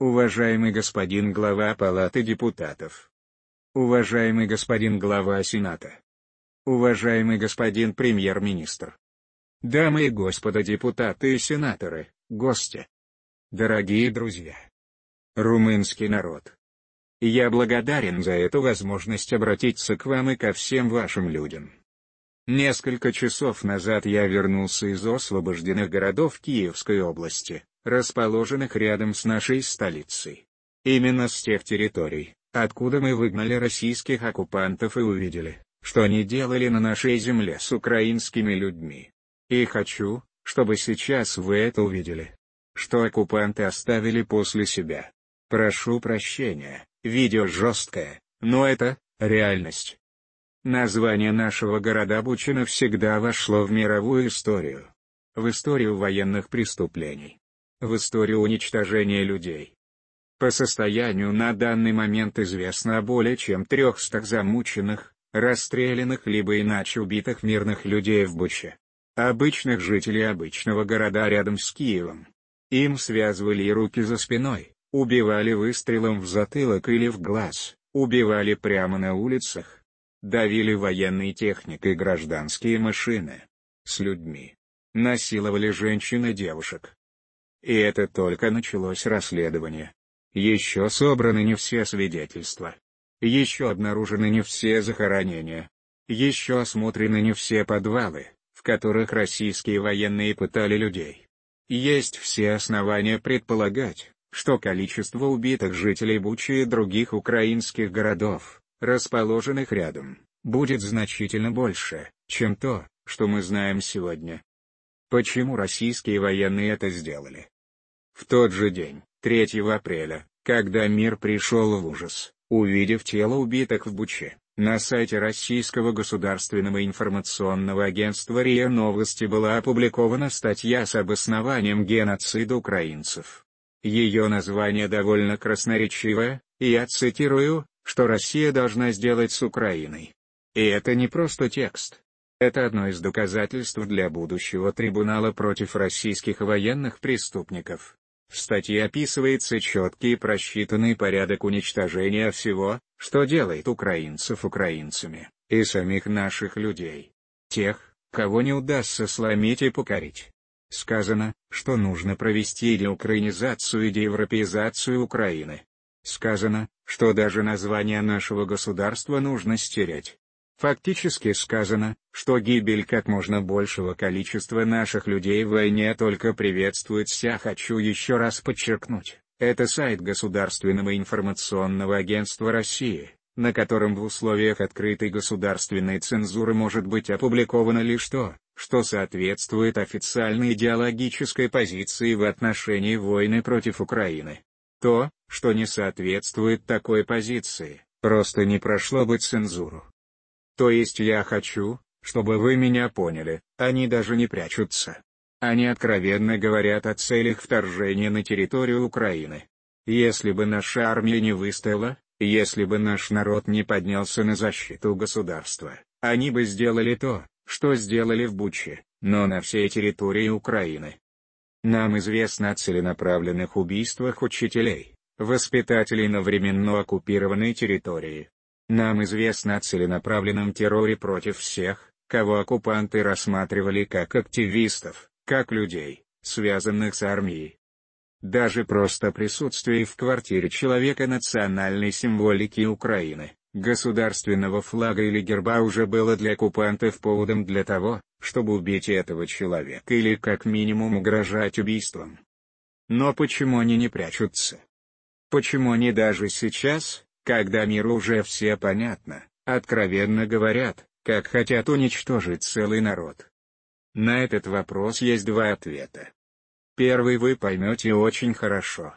Уважаемый господин глава Палаты депутатов. Уважаемый господин глава Сената. Уважаемый господин премьер-министр. Дамы и господа депутаты и сенаторы, гости. Дорогие друзья. Румынский народ. Я благодарен за эту возможность обратиться к вам и ко всем вашим людям. Несколько часов назад я вернулся из освобожденных городов Киевской области, расположенных рядом с нашей столицей. Именно с тех территорий, откуда мы выгнали российских оккупантов и увидели, что они делали на нашей земле с украинскими людьми. И хочу, чтобы сейчас вы это увидели. Что оккупанты оставили после себя. Прошу прощения, видео жесткое, но это, реальность. Название нашего города Бучина всегда вошло в мировую историю. В историю военных преступлений в историю уничтожения людей. По состоянию на данный момент известно о более чем 300 замученных, расстрелянных либо иначе убитых мирных людей в Буче. Обычных жителей обычного города рядом с Киевом. Им связывали руки за спиной, убивали выстрелом в затылок или в глаз, убивали прямо на улицах. Давили военной техникой гражданские машины. С людьми. Насиловали женщин и девушек. И это только началось расследование. Еще собраны не все свидетельства. Еще обнаружены не все захоронения. Еще осмотрены не все подвалы, в которых российские военные пытали людей. Есть все основания предполагать, что количество убитых жителей Бучи и других украинских городов, расположенных рядом, будет значительно больше, чем то, что мы знаем сегодня. Почему российские военные это сделали? В тот же день, 3 апреля, когда мир пришел в ужас, увидев тело убитых в Буче, на сайте Российского государственного информационного агентства РИА Новости была опубликована статья с обоснованием геноцида украинцев. Ее название довольно красноречивое, и я цитирую, что Россия должна сделать с Украиной. И это не просто текст, это одно из доказательств для будущего трибунала против российских военных преступников. В статье описывается четкий и просчитанный порядок уничтожения всего, что делает украинцев украинцами, и самих наших людей. Тех, кого не удастся сломить и покорить. Сказано, что нужно провести деукраинизацию и деевропеизацию Украины. Сказано, что даже название нашего государства нужно стереть. Фактически сказано, что гибель как можно большего количества наших людей в войне только приветствуется. Хочу еще раз подчеркнуть, это сайт Государственного информационного агентства России, на котором в условиях открытой государственной цензуры может быть опубликовано лишь то, что соответствует официальной идеологической позиции в отношении войны против Украины. То, что не соответствует такой позиции, просто не прошло бы цензуру. То есть я хочу, чтобы вы меня поняли, они даже не прячутся. Они откровенно говорят о целях вторжения на территорию Украины. Если бы наша армия не выстояла, если бы наш народ не поднялся на защиту государства, они бы сделали то, что сделали в Буче, но на всей территории Украины. Нам известно о целенаправленных убийствах учителей, воспитателей на временно оккупированной территории, нам известно о целенаправленном терроре против всех, кого оккупанты рассматривали как активистов, как людей, связанных с армией. Даже просто присутствие в квартире человека национальной символики Украины, государственного флага или герба уже было для оккупантов поводом для того, чтобы убить этого человека или как минимум угрожать убийством. Но почему они не прячутся? Почему они даже сейчас, когда миру уже все понятно, откровенно говорят, как хотят уничтожить целый народ. На этот вопрос есть два ответа. Первый вы поймете очень хорошо.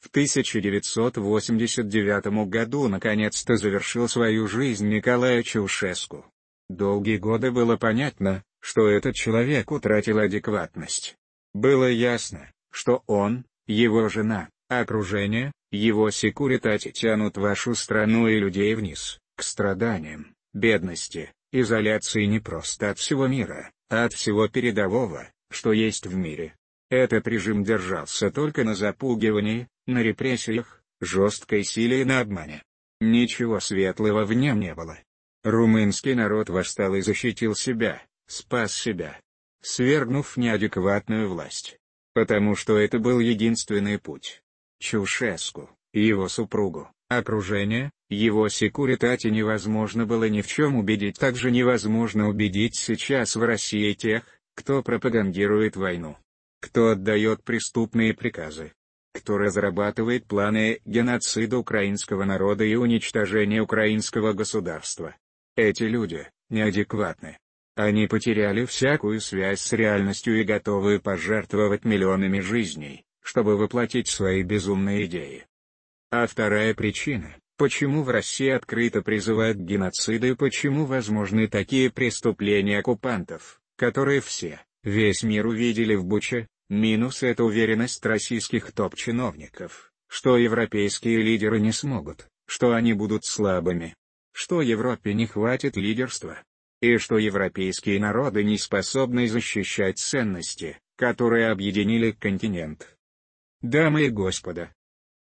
В 1989 году наконец-то завершил свою жизнь Николай Чаушеску. Долгие годы было понятно, что этот человек утратил адекватность. Было ясно, что он, его жена, окружение, его секуритати тянут вашу страну и людей вниз, к страданиям, бедности, изоляции не просто от всего мира, а от всего передового, что есть в мире. Этот режим держался только на запугивании, на репрессиях, жесткой силе и на обмане. Ничего светлого в нем не было. Румынский народ восстал и защитил себя, спас себя, свергнув неадекватную власть. Потому что это был единственный путь. Чушеску, его супругу, окружение, его секуритате невозможно было ни в чем убедить. Также невозможно убедить сейчас в России тех, кто пропагандирует войну. Кто отдает преступные приказы. Кто разрабатывает планы геноцида украинского народа и уничтожения украинского государства. Эти люди, неадекватны. Они потеряли всякую связь с реальностью и готовы пожертвовать миллионами жизней, чтобы воплотить свои безумные идеи. А вторая причина, почему в России открыто призывают к геноциду и почему возможны такие преступления оккупантов, которые все, весь мир увидели в Буче, минус эта уверенность российских топ-чиновников, что европейские лидеры не смогут, что они будут слабыми, что Европе не хватит лидерства, и что европейские народы не способны защищать ценности, которые объединили континент. Дамы и господа,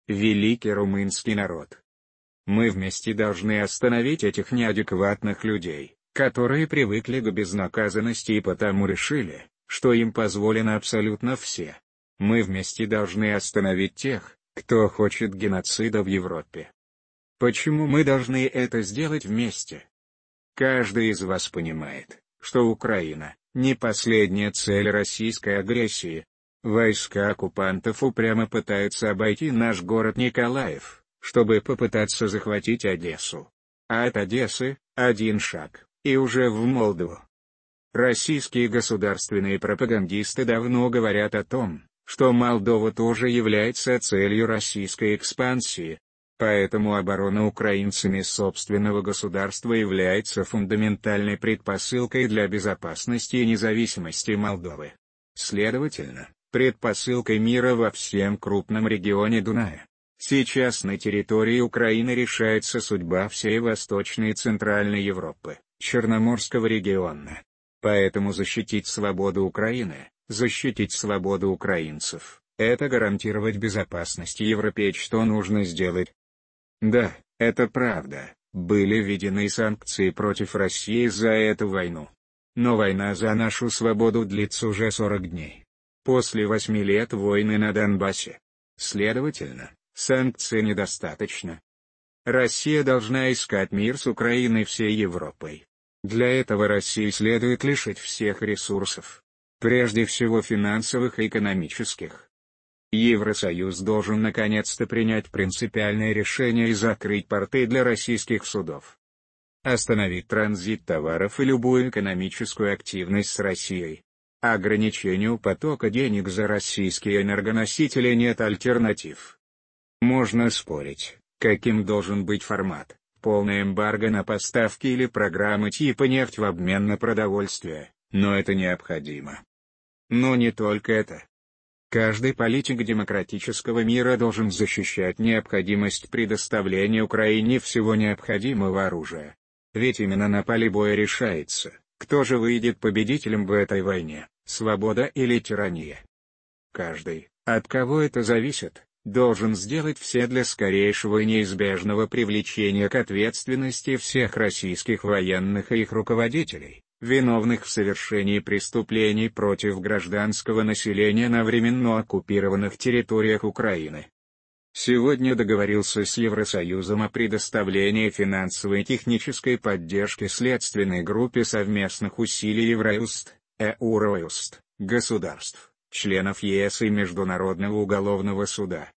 великий румынский народ. Мы вместе должны остановить этих неадекватных людей, которые привыкли к безнаказанности и потому решили, что им позволено абсолютно все. Мы вместе должны остановить тех, кто хочет геноцида в Европе. Почему мы должны это сделать вместе? Каждый из вас понимает, что Украина – не последняя цель российской агрессии. Войска оккупантов упрямо пытаются обойти наш город Николаев, чтобы попытаться захватить Одессу. А от Одессы – один шаг, и уже в Молдову. Российские государственные пропагандисты давно говорят о том, что Молдова тоже является целью российской экспансии, Поэтому оборона украинцами собственного государства является фундаментальной предпосылкой для безопасности и независимости Молдовы. Следовательно, предпосылкой мира во всем крупном регионе Дуная. Сейчас на территории Украины решается судьба всей Восточной и Центральной Европы, Черноморского региона. Поэтому защитить свободу Украины, защитить свободу украинцев, это гарантировать безопасность Европе. Что нужно сделать? Да, это правда, были введены санкции против России за эту войну. Но война за нашу свободу длится уже 40 дней. После восьми лет войны на Донбассе. Следовательно, санкций недостаточно. Россия должна искать мир с Украиной всей Европой. Для этого России следует лишить всех ресурсов. Прежде всего финансовых и экономических. Евросоюз должен наконец-то принять принципиальное решение и закрыть порты для российских судов. Остановить транзит товаров и любую экономическую активность с Россией. Ограничению потока денег за российские энергоносители нет альтернатив. Можно спорить, каким должен быть формат, полная эмбарго на поставки или программы типа нефть в обмен на продовольствие, но это необходимо. Но не только это. Каждый политик демократического мира должен защищать необходимость предоставления Украине всего необходимого оружия. Ведь именно на поле боя решается, кто же выйдет победителем в этой войне, свобода или тирания. Каждый, от кого это зависит, должен сделать все для скорейшего и неизбежного привлечения к ответственности всех российских военных и их руководителей, виновных в совершении преступлений против гражданского населения на временно оккупированных территориях Украины. Сегодня договорился с Евросоюзом о предоставлении финансовой и технической поддержки следственной группе совместных усилий Евроюст, ЭУРоюст, государств, членов ЕС и Международного уголовного суда.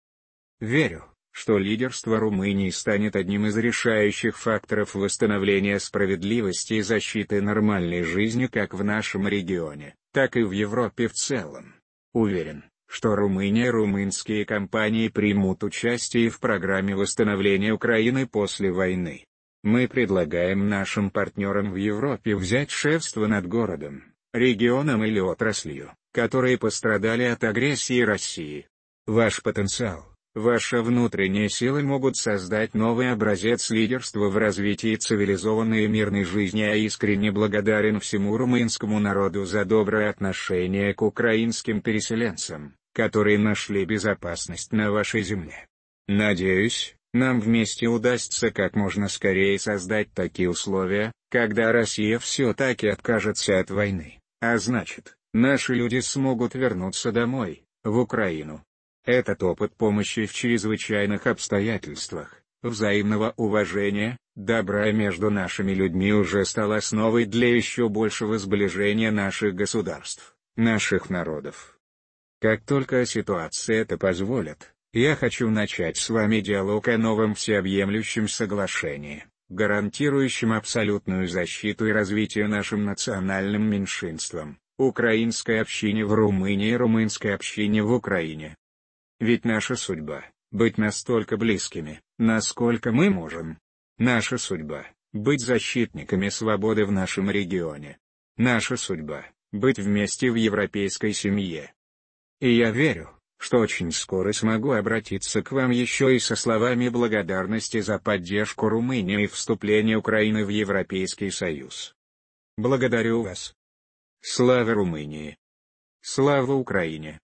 Верю, что лидерство Румынии станет одним из решающих факторов восстановления справедливости и защиты нормальной жизни как в нашем регионе, так и в Европе в целом. Уверен, что Румыния и румынские компании примут участие в программе восстановления Украины после войны. Мы предлагаем нашим партнерам в Европе взять шефство над городом, регионом или отраслью, которые пострадали от агрессии России. Ваш потенциал, Ваша внутренняя сила могут создать новый образец лидерства в развитии цивилизованной и мирной жизни. Я искренне благодарен всему румынскому народу за доброе отношение к украинским переселенцам, которые нашли безопасность на вашей земле. Надеюсь, нам вместе удастся как можно скорее создать такие условия, когда Россия все-таки откажется от войны, а значит, наши люди смогут вернуться домой, в Украину. Этот опыт помощи в чрезвычайных обстоятельствах, взаимного уважения, добра между нашими людьми уже стал основой для еще большего сближения наших государств, наших народов. Как только ситуация это позволит, я хочу начать с вами диалог о новом всеобъемлющем соглашении, гарантирующем абсолютную защиту и развитие нашим национальным меньшинствам, украинской общине в Румынии и румынской общине в Украине. Ведь наша судьба — быть настолько близкими, насколько мы можем. Наша судьба — быть защитниками свободы в нашем регионе. Наша судьба — быть вместе в европейской семье. И я верю, что очень скоро смогу обратиться к вам еще и со словами благодарности за поддержку Румынии и вступление Украины в Европейский Союз. Благодарю вас. Слава Румынии! Слава Украине!